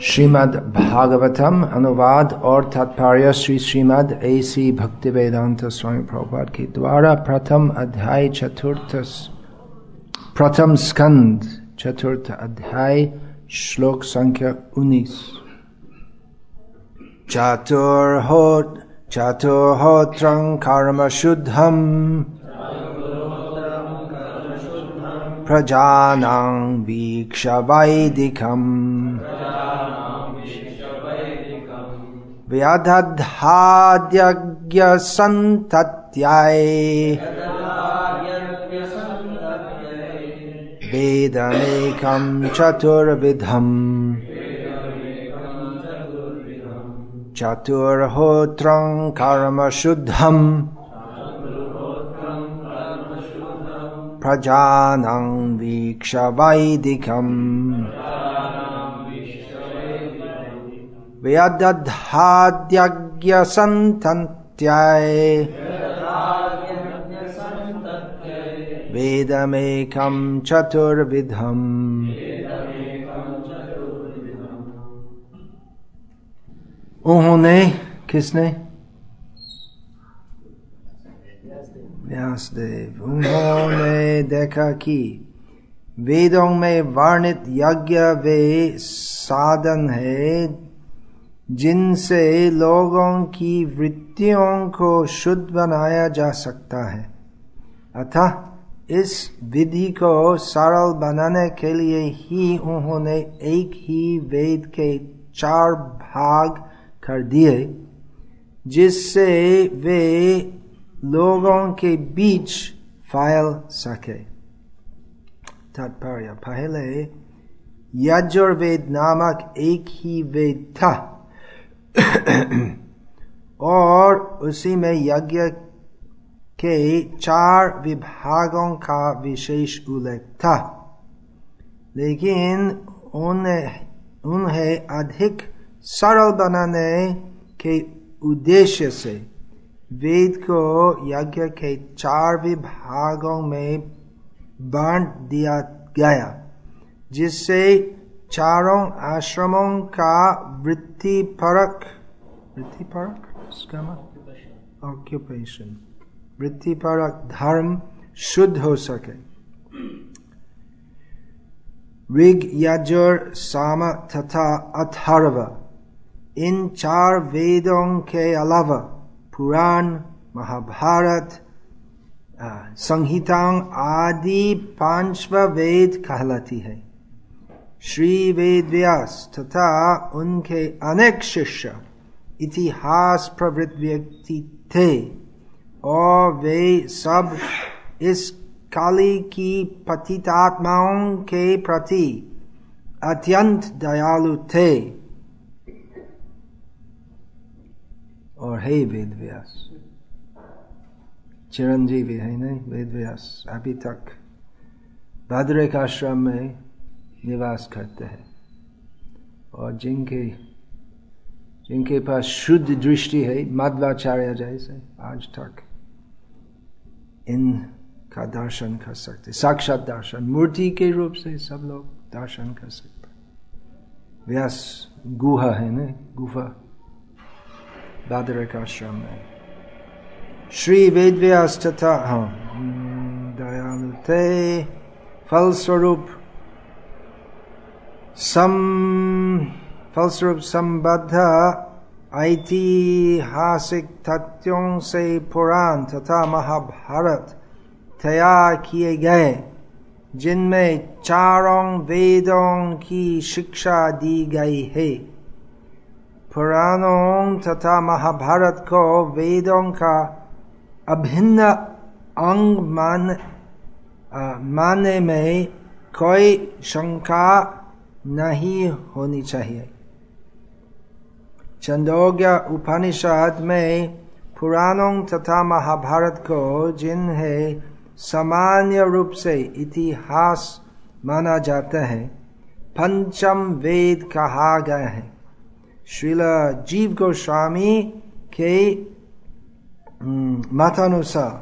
श्रीमद् भागवतम अनुवाद और तात्पर्य श्री श्रीमद् ऐसी भक्ति वेदांत स्वामी प्रभुपाद के द्वारा प्रथम अध्याय चतुर्थ प्रथम स्कंद चतुर्थ अध्याय श्लोक संख्या उन्नीस चतुर्हो चतुर्होत्रं कर्म शुद्धम प्रजानां वीक्ष वैदिकम् व्यदधाद्यज्ञसन्तत्यै वेदमेकं चतुर्विधम्। चतुर्होत्रं कर्म प्रजानां वीक्ष वैदिकम्। व्यदधाद्यज्ञसन्तत्यै वेदमेकं चतुर्विधम्। उन्होंने किसने? व्यासदेव उन्होंने देखा कि वेदों में वर्णित यज्ञ वे साधन है जिनसे लोगों की वृत्तियों को शुद्ध बनाया जा सकता है अतः इस विधि को सरल बनाने के लिए ही उन्होंने एक ही वेद के चार भाग कर दिए जिससे वे लोगों के बीच फैल सके। तात्पर्य पहले, यजुर्वेद नामक एक ही वेद था। और उसी में यज्ञ के चार विभागों का विशेष उल्लेख था। लेकिन उन्हें उन्हें अधिक सरल बनाने के उद्देश्य से वेद को यज्ञ के चार विभागों में बांट दिया गया, जिससे चारों आश्रमों का वृत्ति परक वृत्ति परक? ऑक्यूपेशन वृत्ति परक धर्म शुद्ध हो सके। ऋग, यजुर, साम तथा अथर्व, इन चार वेदों के अलावा पुराण, महाभारत संहिताओं आदि पांचव वेद कहलाती है। श्री वेद व्यास तथा उनके अनेक शिष्य इतिहास प्रवृत्त व्यक्ति थे और वे सब इस काली की पतितात्माओं के प्रति अत्यंत दयालु थे। और हे वेद व्यास। चिरंजीवी है नहीं, वेद व्यास। अभी तक भद्रिक आश्रम में निवास करते हैं। और जिनके जिनके पास शुद्ध दृष्टि है, मध्वाचार्य जैसे, आज तक इन का दर्शन कर सकते। साक्षात दर्शन, मूर्ति के रूप से सब लोग दर्शन कर सकते। व्यास गुहा है ना गुफा बादरक आश्रम में श्री वेद व्यास तथा हाँ दयालु थे फलस्वरूप सम फलस्वरूप संबद्ध ऐतिहासिक तथ्यों से पुराण तथा महाभारत तैयार किए गए जिनमें चारों वेदों की शिक्षा दी गई है पुराणों तथा महाभारत को वेदों का अभिन्न अंग मान मानने में कोई शंका नहीं होनी चाहिए चंदोग्य उपनिषद में पुराणों तथा महाभारत को जिन्हें सामान्य रूप से इतिहास माना जाता है पंचम वेद कहा गया है श्रील जीव गोस्वामी के मतानुसार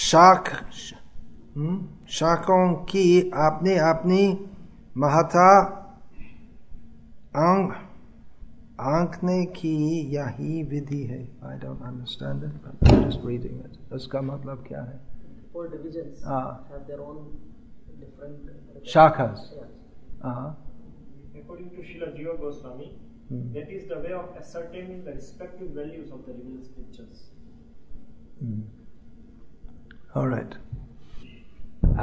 शाख शाखों की अपनी अपनी महता अंग आंकने की यही विधि है I don't understand it but I just reading it उसका मतलब क्या है Four divisions have their own different शाखास Yeah. हाँ According to Srila Jiva Goswami, Hmm. that is the way of ascertaining the respective values of the revealed scriptures. Alright.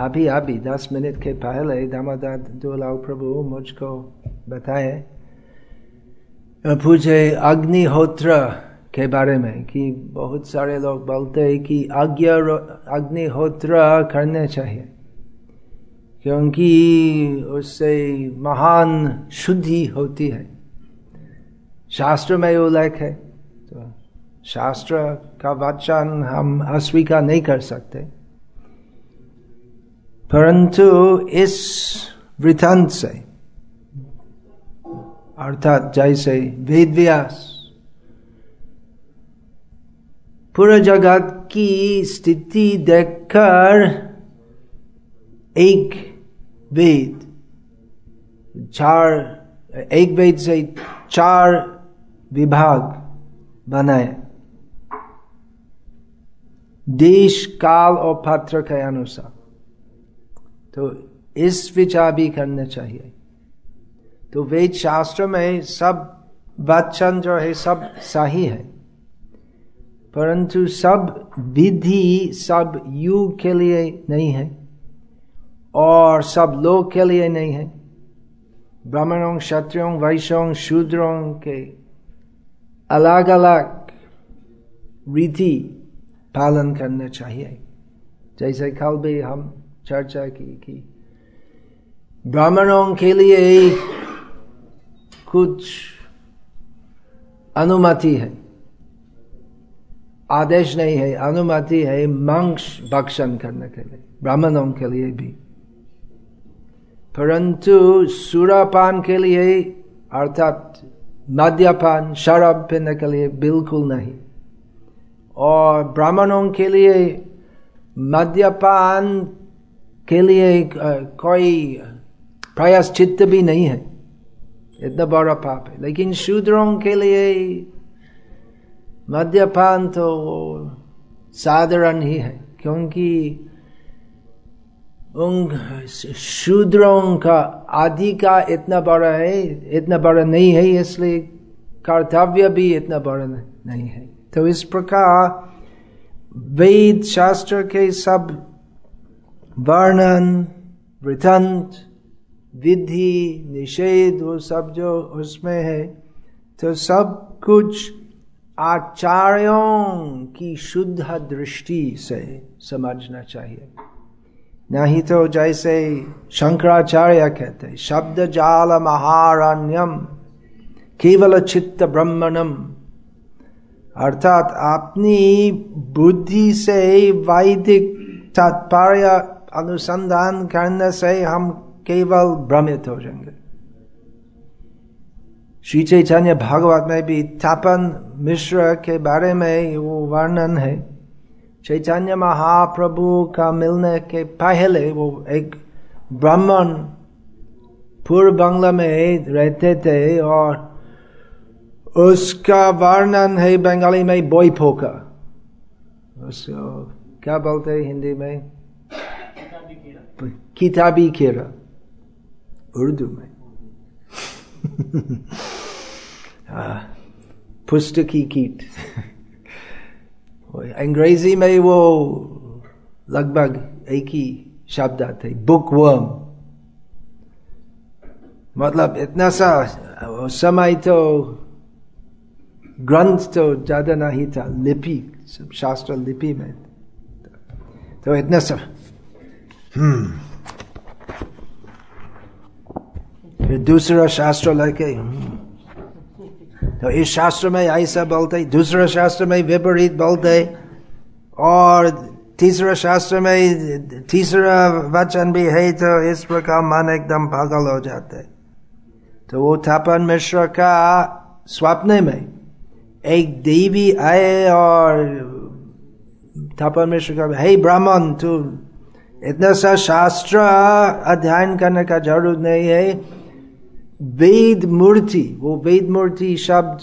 अभी अभी दस minute के पहले दामोदर दुलाल प्रभु मुझको बताए पूछे अग्निहोत्र के बारे में कि बहुत सारे लोग बोलते हैं कि अज्ञ अग्निहोत्र करने चाहिए क्योंकि उससे महान शुद्धि होती है। शास्त्र में उल्लेख है। तो शास्त्र का वचन हम अस्वीकार नहीं कर सकते। परंतु इस वृतांत से, अर्थात जैसे वेद व्यास, पूरे जगत की स्थिति देखकर एक वेद, चार, एक वेद से चार विभाग बनाए। देश, काल और पात्र के अनुसार। तो इस विचार भी करना चाहिए। तो वेद शास्त्र में सब वचन जो है, सब सही है। परंतु सब विधि, सब युग के लिए नहीं है। और सब लोग के लिए नहीं है। ब्राह्मणों, क्षत्रियों, वैश्यों, शूद्रों के अलग अलग रीति पालन करना चाहिए। जैसे कल भी हम चर्चा की कि ब्राह्मणों के लिए कुछ अनुमति है। आदेश नहीं है, अनुमति है मांस भक्षण करने के लिए, ब्राह्मणों के लिए भी। परंतु सुरापान के लिए, अर्थात मद्यपान, शराब पीने के लिए बिल्कुल नहीं। और ब्राह्मणों के लिए मद्यपान के लिए कोई प्रयास चित्त भी नहीं है। इतना बड़ा पाप है। लेकिन शूद्रों के लिए मद्यपान तो साधारण ही है, क्योंकि उन शूद्रों का आदि का इतना बड़ा है, इतना बड़ा नहीं है, इसलिए कर्तव्य भी इतना बड़ा नहीं है। तो इस प्रकार वेद शास्त्र के सब वर्णन वृतंत विधि, निषेध, वो सब जो उसमें है तो सब कुछ आचार्यों की शुद्ध दृष्टि से समझना चाहिए। नहीं तो जैसे शंकराचार्य कहते शब्द जाल महारण्यम केवल चित्त ब्रह्मणम अर्थात अपनी बुद्धि से वैदिक तात्पर्य अनुसंधान करने से हम केवल भ्रमित हो जाएँगे श्री चैतन्य भागवत में भी तापन मिश्र के बारे में वो वर्णन है चैतन्य महाप्रभु का मिलने के पहले वो एक ब्राह्मण पूर्व बांग्ला में रहते थे और उसका वर्णन है बंगाली में बोई फोका उसको क्या बोलते हैं हिंदी में किताबी खेरा उर्दू में पुस्तकी कीट अंग्रेज़ी में वो लगभग एक ही शब्द आते बुक वर्म मतलब इतना सा समय तो ग्रंथ तो ज़्यादा नहीं था, लिपि, सब शास्त्र लिपि में। तो इतना सा। हम्म। फिर दूसरा शास्त्र लेके तो इस शास्त्र में ऐसा बोलते दूसरा शास्त्र में विपरीत बोलते और तीसरा शास्त्र में तीसरा वचन भी है तो इस प्रकार मन एकदम पागल हो जाते तो वो थापन मिश्र का स्वप्न में एक देवी आए और थापन मिश्र का, हे ब्राह्मण, तू इतना सा शास्त्र अध्ययन करने का ज़रूरत नहीं है। वेद मूर्ति वो वेद मूर्ति शब्द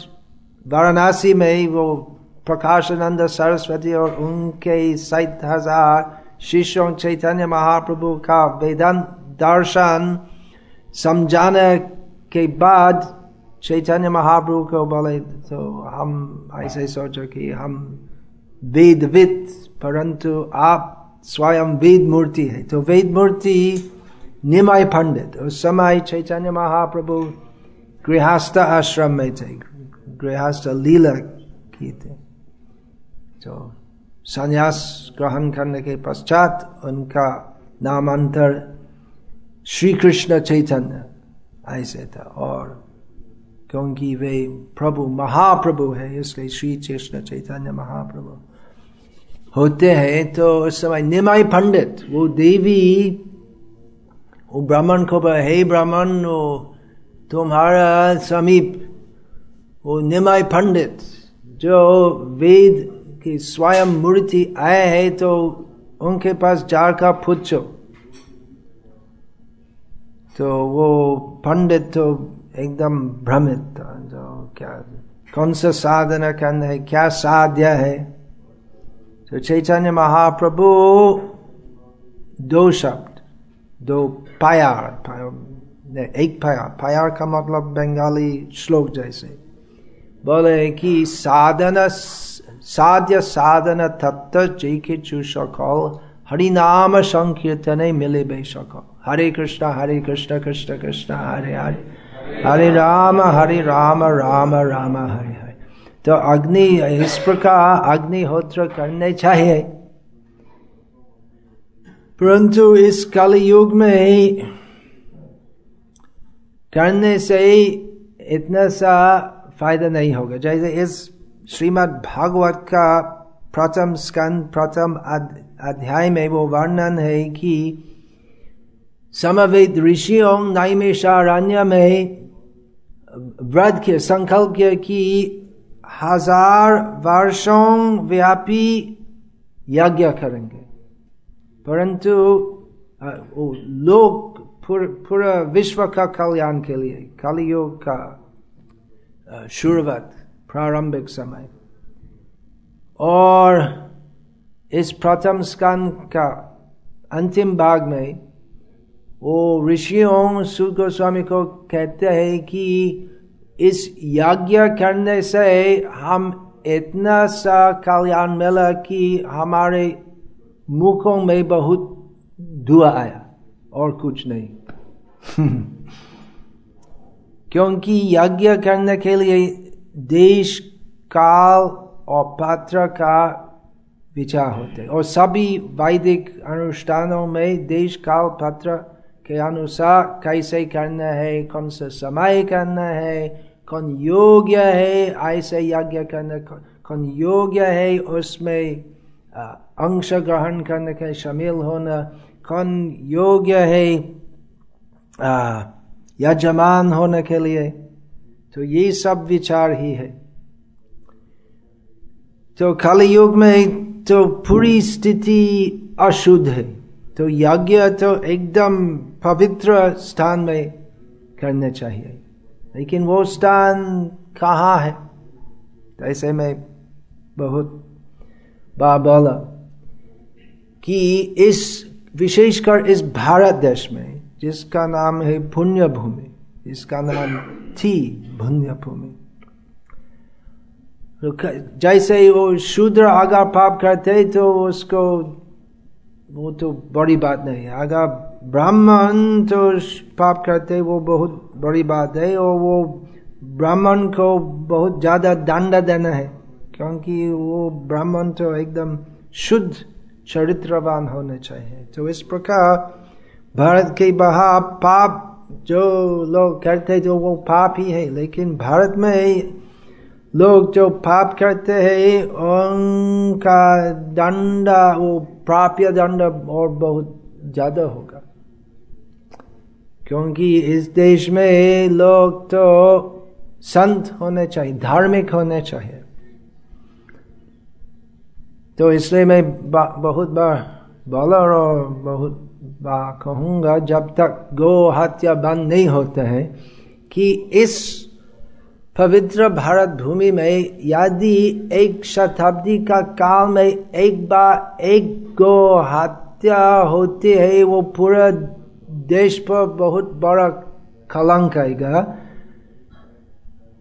वाराणसी में वो प्रकाशानंद सरस्वती और उनके सात हज़ार शिष्यों चैतन्य महाप्रभु का वेदांत दर्शन समझाने के बाद चैतन्य महाप्रभु को बोले तो हम ऐसे सोचो कि हम वेदविद परंतु आप स्वयं वेद मूर्ति है तो वेद मूर्ति निमाय पंडित उस समय चैतन्य महाप्रभु गृहस्थ आश्रम में थे गृहस्थ लीला की थे तो संन्यास ग्रहण करने के पश्चात उनका नामांतर श्री कृष्ण चैतन्य ऐसे था और क्योंकि वे प्रभु महाप्रभु है इसलिए श्री कृष्ण चैतन्य महाप्रभु होते हैं तो उस समय निमाई पंडित वो देवी वो ब्राह्मण को बोला, हे ब्राह्मण, वो तुम्हारा समीप वो निमाई पंडित जो वेद की स्वयं मूर्ति आए है तो उनके पास जार का पूछो। तो वो पंडित तो एकदम भ्रमित था जो क्या, कौन सा साधना करना है क्या साध्य है? तो चैतन्य महाप्रभु दो शब्द दो पायार एक पायार पायार का मतलब बंगाली श्लोक जैसे। बोले कि साधन, साध्य साधन तत्व जय के चू सकल, हरिनाम संकीर्तन मिले बे सकल। हरे कृष्ण हरे कृष्ण कृष्ण कृष्ण, हरे हरे। हरे राम हरे राम राम राम, हरे हरे। तो अग्नि, इस प्रकार अग्निहोत्र करने चाहिए। परंतु इस कल युग में करने से इतना सा फ़ायदा नहीं होगा। जैसे इस श्रीमद् भागवत का प्रथम स्कंद, प्रथम अध्याय में वो वर्णन है कि समवेद ऋषियों नैमेशारण्य में व्रत के संकल्प की हज़ार वर्षों व्यापी यज्ञ करेंगे। परंतु लोग पूरा विश्व का कल्याण के लिए, कलयुग का शुरुआत, प्रारंभिक समय। और इस प्रथम स्कंद का अंतिम भाग में, वो ऋषियों सुख गोस्वामी को कहते हैं कि इस यज्ञ करने से हम इतना सा कल्याण मिला कि हमारे मुखों में बहुत धुआ आया और कुछ नहीं। क्योंकि यज्ञ करने के लिए देश, काल और पात्र का विचार होते और सभी वैदिक अनुष्ठानों में देश, काल, पात्र के अनुसार कैसे करना है, कौन सा समय करना है, कौन योग्य है, ऐसे यज्ञ करने, कौन योग्य है, उसमें अंश ग्रहण करने के शामिल होना कौन योग्य है? यजमान होने के लिए। तो ये सब विचार ही है। तो कल युग में तो पूरी स्थिति अशुद्ध है। तो यज्ञ तो एकदम पवित्र स्थान में करना चाहिए। लेकिन वो स्थान कहाँ है? तो ऐसे में बहुत बार बोला कि इस, विशेषकर इस भारत देश में, जिसका नाम है पुण्य भूमि जिसका नाम थी पुण्य भूमि जैसे वो शूद्र अगर पाप करते तो उसको, वो तो बड़ी बात नहीं है अगर ब्राह्मण तो पाप करते, वो बहुत बड़ी बात है, और वो ब्राह्मण को बहुत ज़्यादा दंड देना है। क्योंकि वो ब्राह्मण तो एकदम शुद्ध चरित्रवान होने चाहिए। तो इस प्रकार भारत के बाहर पाप जो लोग करते जो वो पाप ही है, लेकिन भारत में लोग जो पाप करते हैं, उनका दंड, वो प्राप्य दंड और बहुत ज़्यादा होगा। क्योंकि इस देश में लोग तो संत होने चाहिए, धार्मिक होने चाहिए। तो इसलिए मैं बहुत बार बोला और बहुत बार कहूँगा, जब तक गो हत्या बंद नहीं होता है, कि इस पवित्र भारत भूमि में यदि एक शताब्दी का काल में एक बार एक गो हत्या होती है, वो पूरा देश पर बहुत बड़ा कलंक आएगा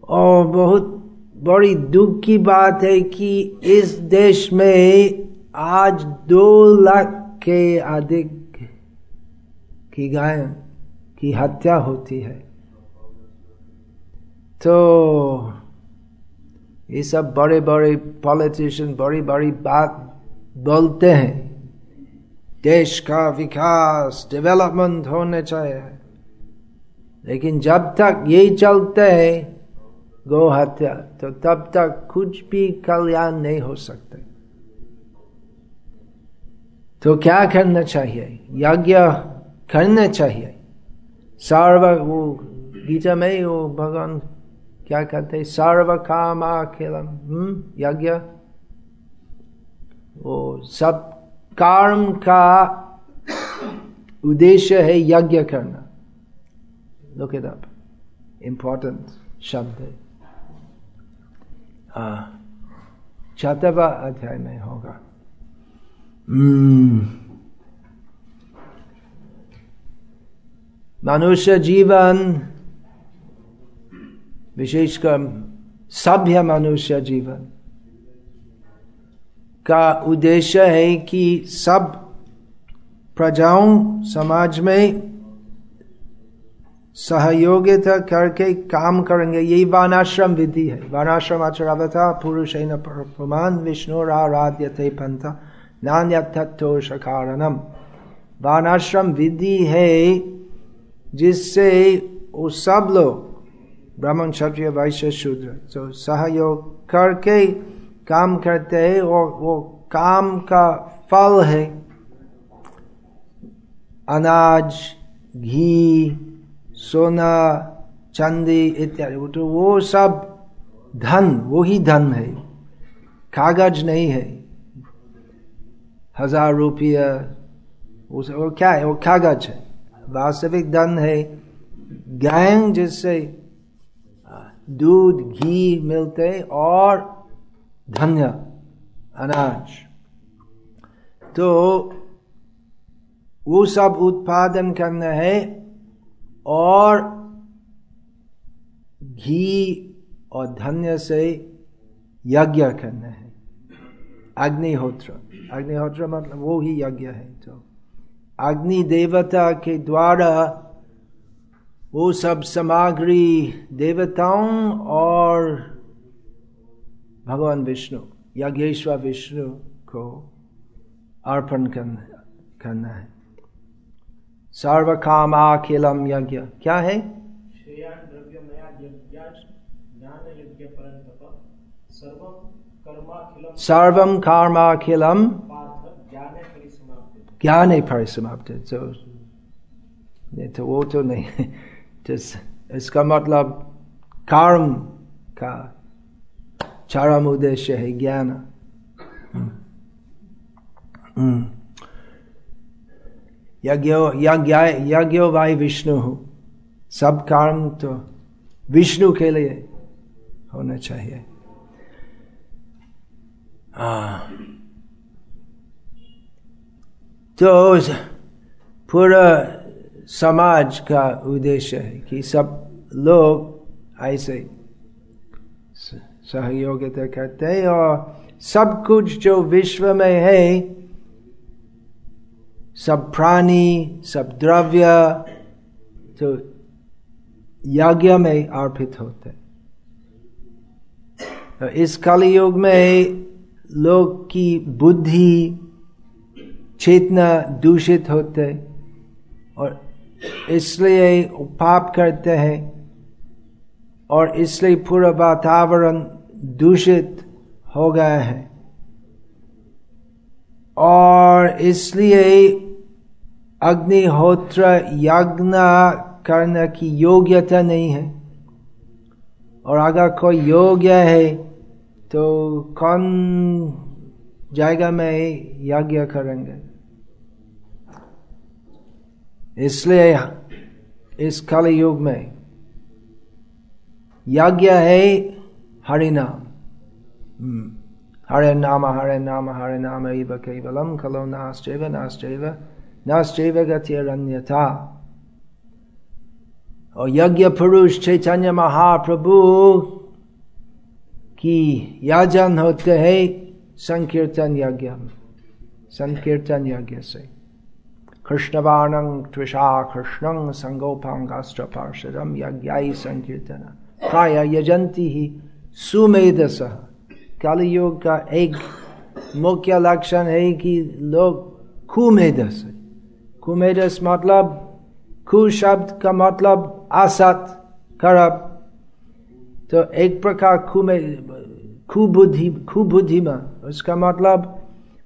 और बहुत बड़ी दुख की बात है कि इस देश में आज दो लाख के अधिक की गाय की हत्या होती है। तो ये सब बड़े बड़े पॉलिटिशियन बड़ी बड़ी बात बोलते हैं। देश का विकास डेवलपमेंट होने चाहिए। लेकिन जब तक यही चलते हैं गो हत्या तो तब तक कुछ भी कल्याण नहीं हो सकते तो क्या करना चाहिए यज्ञ करना चाहिए सर्व वो गीता में वो भगवान क्या कहते सर्व काम हम्म यज्ञ वो सब कर्म का उद्देश्य है यज्ञ करना इट अप इंपॉर्टेंट शब्द चतवा अध्याय में होगा। मनुष्य जीवन विशेषकर सभ्य मनुष्य जीवन का उद्देश्य है कि सब प्रजाओं समाज में सहयोगिता करके काम करेंगे। यही वानाश्रम विधि है। वानाश्रम आचरावता पुरुष प्रमाण विष्णु आराध्य थे पंथ नान्यथोषकारणम वानाश्रम विधि है जिससे वो सब लोग, ब्राह्मण, क्षत्रिय, वैश्य, शूद्र तो सहयोग करके काम करते हैं और वो काम का फल है। अनाज, घी सोना, चांदी इत्यादि। वो तो वो सब धन, वो ही धन है। कागज़ नहीं है। हज़ार रुपया, वो क्या है? वो कागज़ है। वास्तविक धन है। गाय जिससे दूध, घी मिलते और धन्य, अनाज। तो वो सब उत्पादन करना है। और घी और धन्य से यज्ञ करना है। अग्निहोत्र। अग्निहोत्र मतलब वो ही यज्ञ है तो अग्नि देवता के द्वारा वो सब सामग्री देवताओं और भगवान विष्णु, यज्ञेश्वर विष्णु को अर्पण करना करना है। सर्व काम अखिलम यज्ञ क्या है सर्वम कर्माखिलम ज्ञान परिसमाप्त तो तो वो तो नहीं जिस इसका मतलब कर्म का चरम उद्देश्य है ज्ञान यज्ञो वाई विष्णु। हो सब कर्म तो विष्णु के लिए होना चाहिए। आ, तो पूरा समाज का उद्देश्य है कि सब लोग ऐसे सहयोगिता करते हैं और सब कुछ जो विश्व में है सब प्राणी, सब द्रव्य तो यज्ञ में अर्पित होते तो इस कलयुग में लोग की बुद्धि चेतना दूषित होते और इसलिए पाप करते हैं और इसलिए पूरा वातावरण दूषित हो गए हैं। और इसलिए अग्निहोत्र यज्ञ करने की योग्यता नहीं है। और अगर कोई योग्य है तो कौन जाएगा में यज्ञ करेंगे? इसलिए इस काली युग में यज्ञ है हरि नाम। हम्म। हरे नाम हरे नाम हरे नाम, एव केवलम खलो नाश्चैव गतिरन्यथा और यज्ञ पुरुष चैतन्य महाप्रभु की याजन होते हैं संकीर्तन यज्ञ संकीर्तन यज्ञ से कृष्णवाणं त्विषा कृष्णं संगोपांगास्त्र पार्षदम यज्ञाई संकीर्तन प्राय यजंती ही सुमेधसः काली योग का एक मुख्य लक्षण है कि लोग कुमेदस कुमेदस मतलब कु शब्द का मतलब असत खराब तो एक प्रकार कुमे कुबुद्धि कुबुद्धिमान उसका मतलब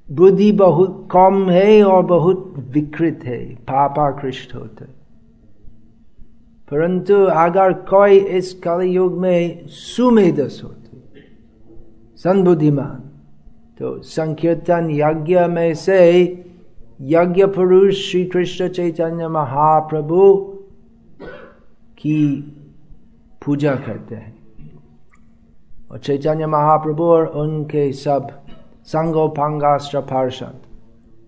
बुद्धि बहुत कम है और बहुत विकृत है पापाकृष्ट होते परंतु अगर कोई इस कलि युग में सुमेधस होते संबुद्धिमान तो संकीर्तन यज्ञ में से यज्ञ पुरुष श्री कृष्ण चैतन्य महाप्रभु की पूजा करते हैं। और चैतन्य महाप्रभु और उनके सब संगोपांगास्त्र पार्षद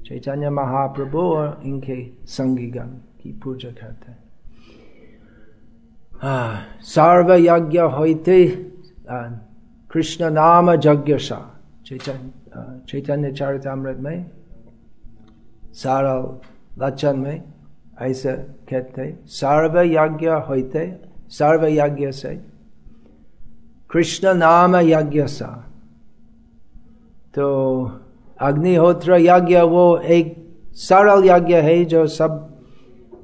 चैतन्य महाप्रभु और इनके संगीगण की पूजा करते हैं। सर्व यज्ञ होते कृष्ण नाम यज्ञ सा, चैतन्य चैतन्य चरितमृत में सारा वचन में ऐसे कहते सर्व यज्ञ होते सर्व यज्ञ से। कृष्ण नाम यज्ञ सा। तो अग्निहोत्र यज्ञ वो एक सरल यज्ञ है जो सब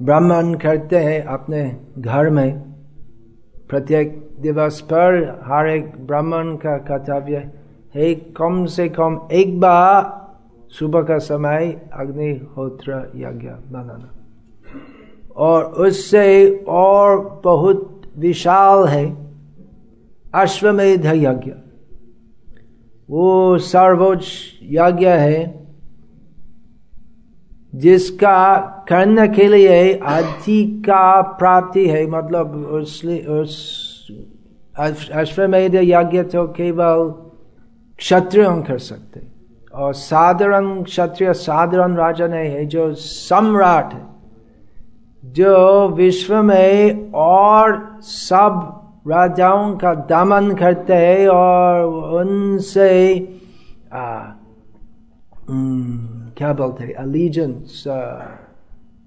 ब्राह्मण करते हैं अपने घर में। प्रत्येक दिवस पर हर एक ब्राह्मण का कर्तव्य है कम से कम एक बार सुबह का समय अग्निहोत्र यज्ञ बनाना और उससे और बहुत विशाल है अश्वमेध यज्ञ। वो सर्वोच्च यज्ञ है जिसका करने के लिए अधिक का प्राप्ति है। मतलब उस, उस अश्वमेध यज्ञ तो केवल क्षत्रिय कर सकते। और साधारण क्षत्रिय साधारण राजा नहीं है जो सम्राट है जो विश्व में और सब राजाओं का दमन करते हैं और उनसे आ, क्या बोलते हैं अलीजेंस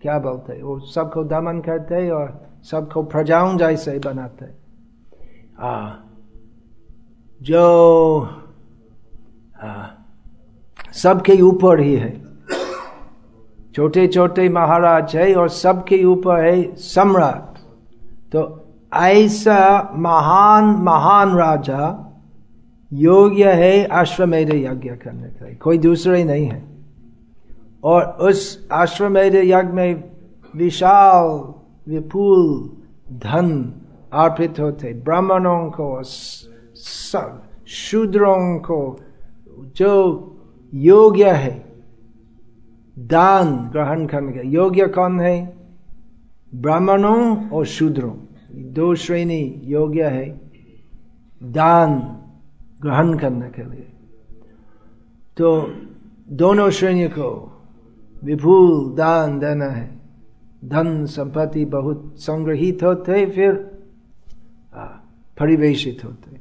क्या बोलते हैं वो सबको दमन करते हैं और सबको प्रजाओं जैसे बनाते हैं। आ, जो सबके ऊपर ही है। छोटे छोटे महाराज है और सबके ऊपर है सम्राट। तो ऐसा महान महान राजा योग्य है अश्वमेध यज्ञ करने का कोई दूसरा ही नहीं है। और उस अश्वमेध यज्ञ में विशाल, विपुल धन अर्पित होते। ब्राह्मणों को शूद्रों को, जो योग्य है। दान ग्रहण करने का योग्य कौन है? ब्राह्मणों और शूद्रों। दो श्रेणी योग्य है। दान ग्रहण करने के लिए। तो दोनों श्रेणी को विपुल दान देना है। धन संपत्ति बहुत संग्रहित होते फिर परिवेशित होते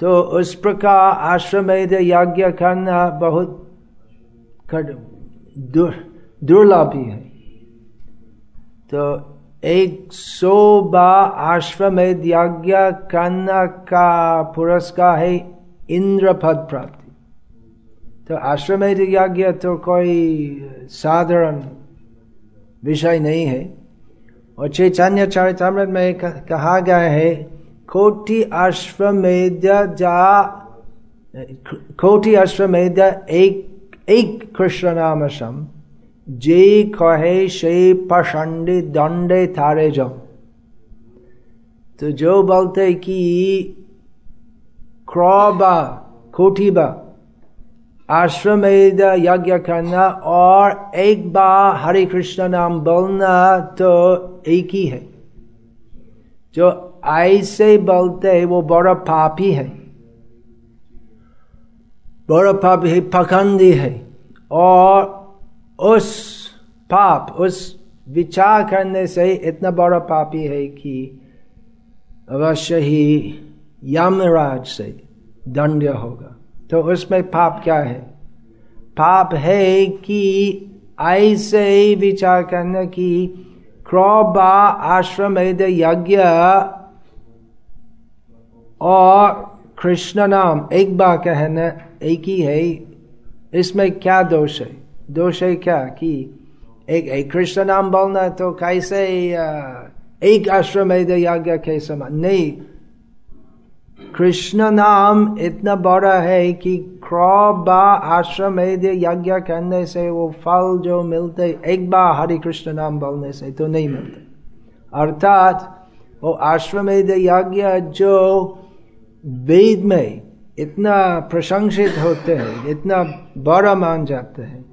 तो उस प्रकार आश्रमेध यज्ञ करना बहुत दुर्लभ ही। है तो एक सौ बार आश्रमेध यज्ञ करना का पुरस्कार है इंद्र पद प्राप्ति। तो आश्रमेध यज्ञ तो कोई साधारण विषय नहीं है। और चैतन्य चरितमृत में कहा गया है कोटि अश्वमेध जा, कोटि अश्वमेध एक एक कृष्ण नाम सम जे कहे से पसंदे दंडे थारे जो तो जो बोलते कि क्रॉबा, कोटिबा आश्रमेध यज्ञ करना और एक बार हरे कृष्ण नाम बोलना तो एक ही है। जो ऐसे बोलते है, वो बड़ा पापी है। बड़ा पापी है, पखंडी है। और उस पाप, उस विचार करने से इतना बड़ा पापी है कि अवश्य ही यमराज से दंड होगा। तो उसमें पाप क्या है? पाप है कि ऐसे विचार करने की क्रोबा आश्रम, यज्ञ और कृष्ण नाम एक बार कहना एक ही है। इसमें क्या दोष है? दोष है क्या कि एक एक कृष्ण नाम बोलना तो कैसे एक आश्रम यज्ञ के समान नहीं। कृष्ण नाम इतना बड़ा है कि क्रोबा आश्रम यज्ञ करने से वो फल जो मिलते एक बार हरे कृष्ण नाम बोलने से तो नहीं मिलते। अर्थात वो आश्रम यज्ञ जो वेद में इतना प्रशंसित होते हैं, इतना बड़ा मान जाते हैं।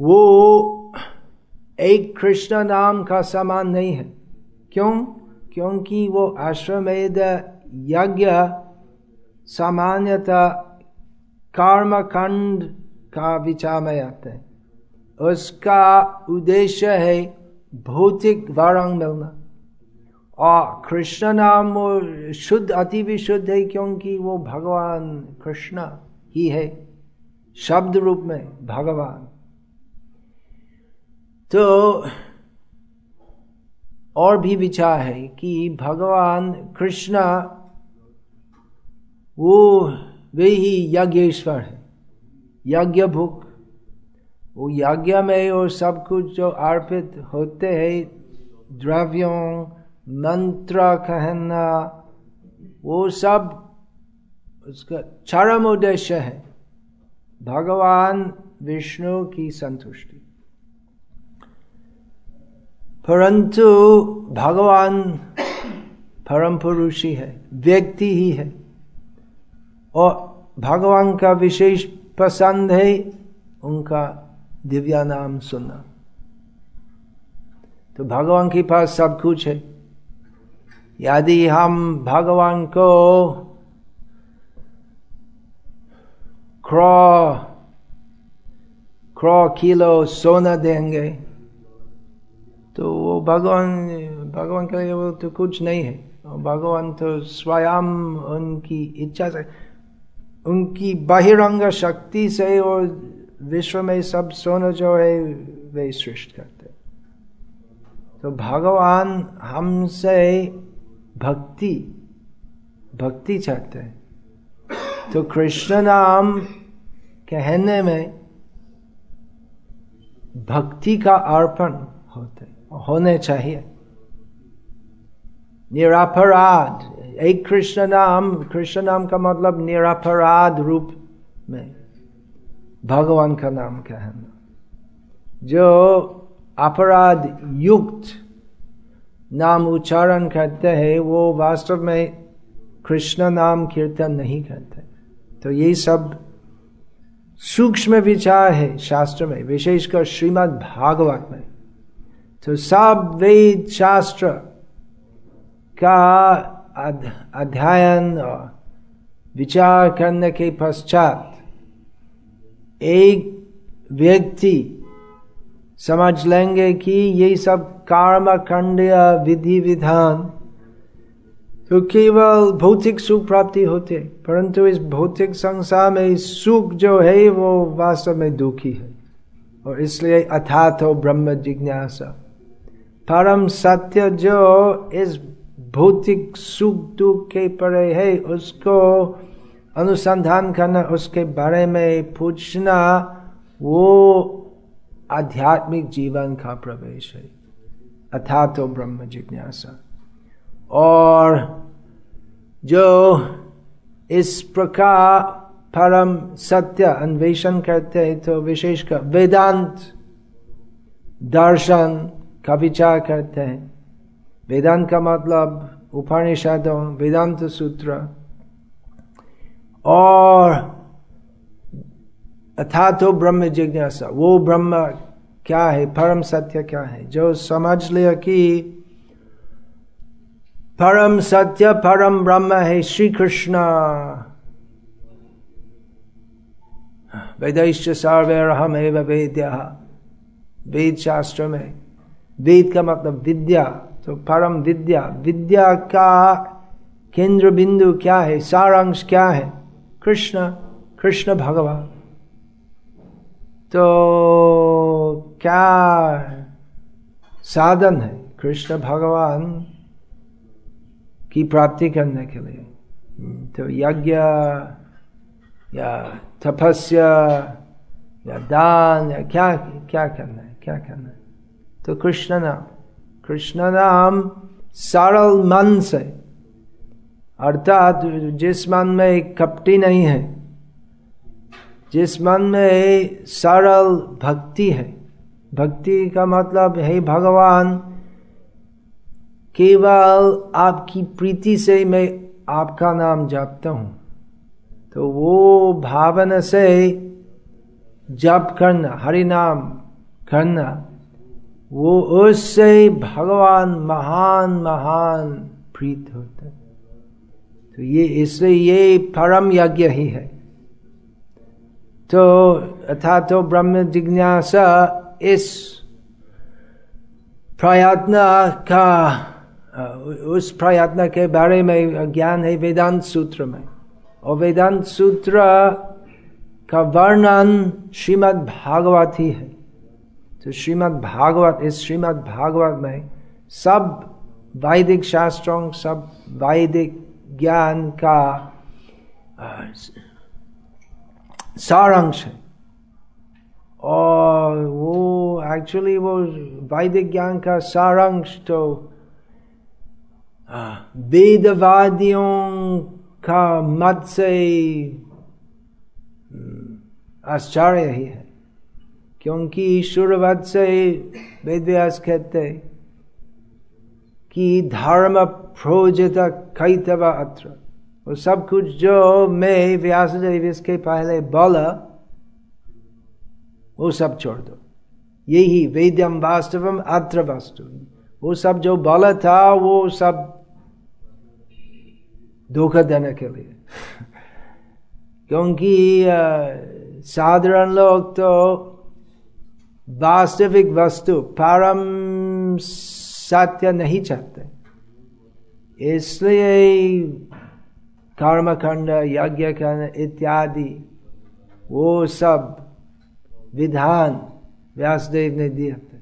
वो एक कृष्ण नाम का समान नहीं है। क्यों? क्योंकि वो आश्रमेध यज्ञ सामान्यतः कर्म खंड का विचार में आते हैं। उसका उद्देश्य है भौतिक वरंग मिलना और कृष्ण नाम वो शुद्ध, अति भी शुद्ध है क्योंकि वो भगवान कृष्ण ही है, शब्द रूप में भगवान। तो और भी विचार है कि भगवान कृष्ण, वो वे ही यज्ञेश्वर है यज्ञ भूख वो यज्ञ में और सब कुछ जो अर्पित होते हैं, द्रव्यों मंत्र कहना वो सब उसका चरम उद्देश्य है। भगवान विष्णु की संतुष्टि। परंतु भगवान परम पुरुष ही है, व्यक्ति ही है। और भगवान का विशेष पसंद है उनका दिव्या नाम सुनना। तो भगवान के पास सब कुछ है। यदि हम भगवान को क्रॉ क्रॉ किलो सोना देंगे तो वो भगवान भगवान के लिए वो तो कुछ नहीं है। भगवान तो स्वयं उनकी इच्छा से, उनकी बहिरंग शक्ति से और विश्व में सब सोना जो है, वे सृष्ट करते तो भगवान हमसे भक्ति भक्ति चाहते हैं। तो कृष्ण नाम कहने में भक्ति का अर्पण होते, होने चाहिए। निरापराध, एक कृष्ण नाम कृष्ण नाम का मतलब निरापराध रूप में भगवान का नाम कहना। जो अपराध युक्त नाम उच्चारण करते हैं, वो वास्तव में कृष्ण नाम कीर्तन नहीं करते। तो ये सब सूक्ष्म विचार है शास्त्र में, विशेषकर श्रीमद् भागवत में। तो सब वेद शास्त्र का अध्ययन और विचार करने के पश्चात एक व्यक्ति समझ लेंगे कि ये सब कर्म खंड विधि विधान तो केवल भौतिक सुख प्राप्ति होते, परंतु इस भौतिक संसार में सुख जो है, वो वास्तव में दुखी है। और इसलिए अथात हो ब्रह्म जिज्ञासा। परम सत्य जो इस भौतिक सुख दुख के परे है, उसको अनुसंधान करना, उसके बारे में पूछना, वो आध्यात्मिक जीवन का प्रवेश है। अथा तो ब्रह्म जिज्ञासा। और जो इस प्रकार परम सत्य अन्वेषण करते हैं तो विशेषकर वेदांत दर्शन का विचार करते हैं। वेदांत का मतलब उपनिषदों, वेदांत सूत्र। और अथा तो ब्रह्म जिज्ञासा। वो ब्रह्म क्या है? परम सत्य क्या है? जो समझ लिया कि परम सत्य, परम ब्रह्म है श्री कृष्ण वेदैश्च सर्वैरहम एव वेद्य। वेद शास्त्र में। वेद का मतलब विद्या। तो परम विद्या। विद्या का केंद्र बिंदु क्या है? सारांश क्या है? कृष्ण। कृष्ण भगवान। तो क्या साधन है कृष्ण भगवान की प्राप्ति करने के लिए? तो यज्ञ या तपस्या या दान या क्या क्या करना है? क्या करना है? तो कृष्ण नाम कृष्ण नाम सरल मन से। अर्थात जिस मन में कपटी नहीं है जिस मन में सरल भक्ति है, भक्ति का मतलब है भगवान, केवल आपकी प्रीति से मैं आपका नाम जपता हूँ। तो वो भावना से जप करना, हरि नाम करना, वो उससे भगवान महान महान प्रीत होता तो ये इसलिए ये परम यज्ञ ही है। तो अथा तो ब्रह्म जिज्ञासा इस प्रयत्न का, उस प्रयत्न के बारे में ज्ञान है वेदांत सूत्र में। और वेदांत सूत्र का वर्णन श्रीमद् भागवत ही। है तो श्रीमद् भागवत, इस श्रीमद् भागवत में सब वैदिक शास्त्रों, सब वैदिक ज्ञान का सारांश है और वो एक्चुअली वो वैदिक ज्ञान का सारांश तो वेदवादियों का मत से आश्चर्य ही है क्योंकि शुरुआत से वेद व्यास कहते कि धर्म प्रोजित कैतव अत्र वो सब कुछ जो मैं व्यासदेव इसके पहले बोला, वो सब छोड़ दो। यही वेद्यम वास्तवम अत्र वस्तु वो सब जो बोला था, वो सब धोखा देने के लिए। क्योंकि साधारण लोग तो वास्तविक वस्तु परम सत्य नहीं चाहते। इसलिए कर्मखंड यज्ञ खंड इत्यादि वो सब विधान व्यासदेव ने दिया थे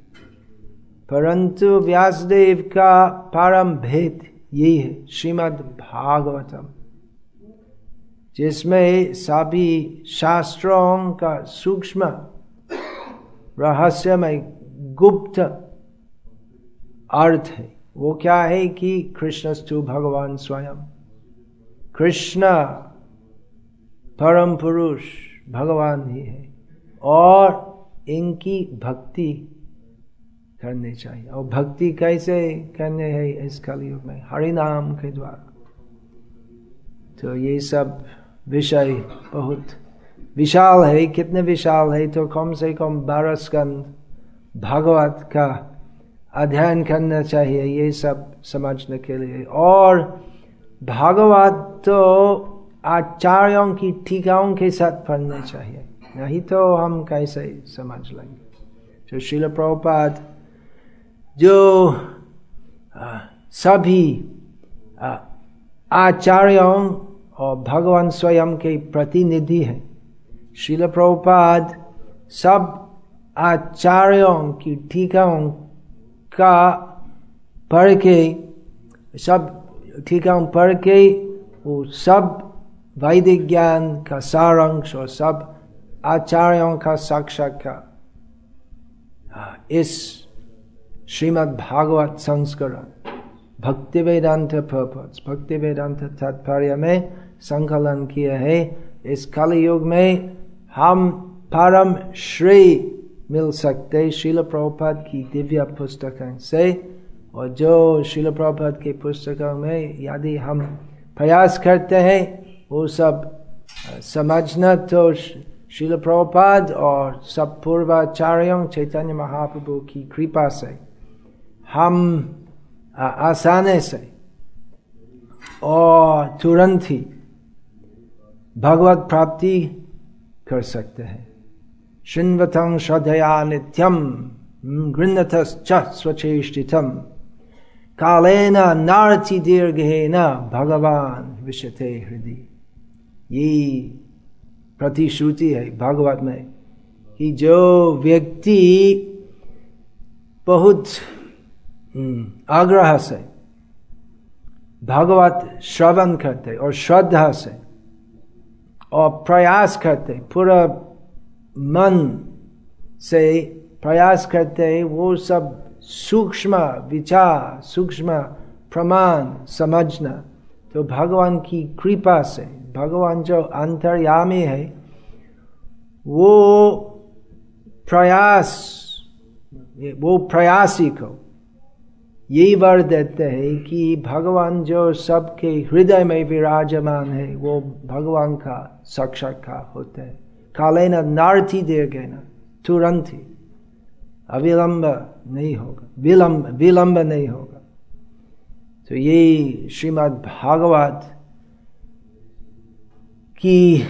परंतु व्यासदेव का परम भेद यही है श्रीमद् भागवतम जिसमें सभी शास्त्रों का सूक्ष्म रहस्यमय गुप्त अर्थ है वो क्या है कि कृष्णस्तु भगवान स्वयं कृष्ण, परम पुरुष, भगवान ही है। और इनकी भक्ति करनी चाहिए। और भक्ति कैसे करने है इस कलयुग में? हरि नाम के द्वारा। तो ये सब विषय बहुत विशाल है। कितने विशाल है? तो कम से कम बारह स्कंद भागवत का अध्ययन करना चाहिए ये सब समझने के लिए। और भागवत तो आचार्यों की टीकाओं के साथ पढ़ना चाहिए। नहीं तो हम कैसे समझ लेंगे? जो शिल प्रभुपाद, जो सभी आचार्यों और भगवान स्वयं के प्रतिनिधि हैं शिल प्रभुपाद, सब आचार्यों की टीकाओं का पढ़ के सब है पढ़ के वो सब वैदिक ज्ञान का सारांश और सब आचार्यों का साक्षात्कार इस श्रीमद् भागवत संस्करण, भक्ति वेदांत पर्पस भक्ति वेदांत तात्पर्य में संकलन किया है। इस कलि युग में हम परम श्री मिल सकते शिल प्रभुपद की दिव्य पुस्तक से और जो शिल प्रभुपद के पुस्तकों में यदि हम प्रयास करते हैं, वो सब समझना तो शिल प्रभुपाद और सब पूर्वाचार्यों चैतन्य महाप्रभु की कृपा से, हम आसानी से और तुरंत ही भगवत प्राप्ति कर सकते हैं। शिन्वतं श्रद्धया नित्यम गृहथ स्वचेष्टितम। कालेन नारति दीर्घेन भगवान विशते हृदय ये प्रतिश्रुति है भागवत में कि जो व्यक्ति बहुत आग्रह से भगवत श्रवण करते और श्रद्धा से और प्रयास करते पूरा मन से प्रयास करते वो सब सूक्ष्म विचार, सूक्ष्म प्रमाण, समझना। तो भगवान की कृपा से, भगवान जो अंतर्यामी है, वो प्रयास, वो प्रयासी को यही वर देते हैं कि भगवान जो सबके हृदय में विराजमान है, वो भगवान का साक्षात्कार होते हैं। काले न नारथी दे गए ना, तुरंत ही अविलंब नहीं होगा। विलंब विलंब नहीं होगा। तो ये श्रीमद् भागवत की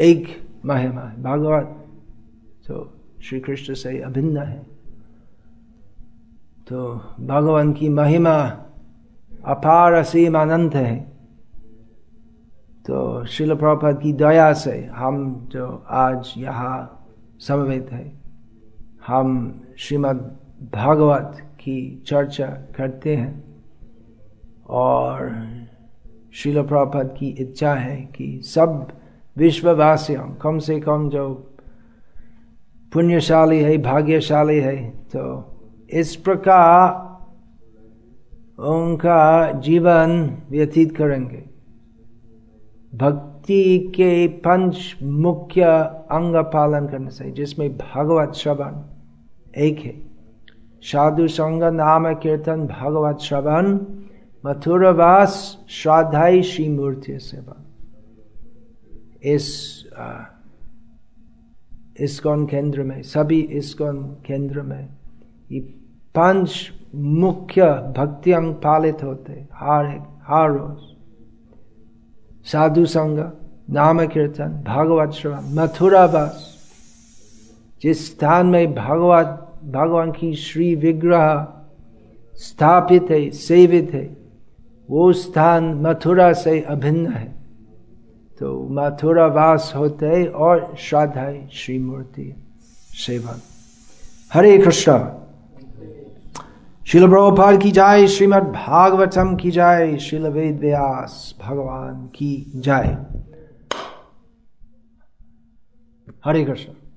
एक महिमा है। भागवत तो श्री कृष्ण से अभिन्न है। तो भगवान की महिमा अपार असीम अनंत है। तो शिल प्रपद की दया से हम जो आज यहाँ समवेत है, हम श्रीमद् भागवत की चर्चा करते हैं और शिल प्रपद की इच्छा है कि सब विश्ववासियों, कम से कम जो पुण्यशाली है, भाग्यशाली है तो इस प्रकार उनका जीवन व्यतीत करेंगे। भक्ति के पंच मुख्य अंग पालन करने से, जिसमें भगवत श्रवण एक है। साधु संग नाम कीर्तन भगवत श्रवण मथुरावास श्राद्धाई श्री मूर्ति सेवा। इस इसकोन केंद्र में, सभी इसकोन केंद्र में ये पाँच मुख्य भक्ति अंग पालित होते हर एक, हर रोज। साधु संग नाम कीर्तन, भागवत श्रवण मथुरावास जिस स्थान में भगवत भगवान की श्री विग्रह स्थापित है, सेवित है। वो स्थान मथुरा से अभिन्न है। तो मथुरा वास होते और श्रद्धा श्री मूर्ति सेवन हरे कृष्ण। शिल प्रभुपाल की जाय, श्रीमद भागवतम की जाय, शिल वेद व्यास भगवान की जाय। हरे कृष्ण।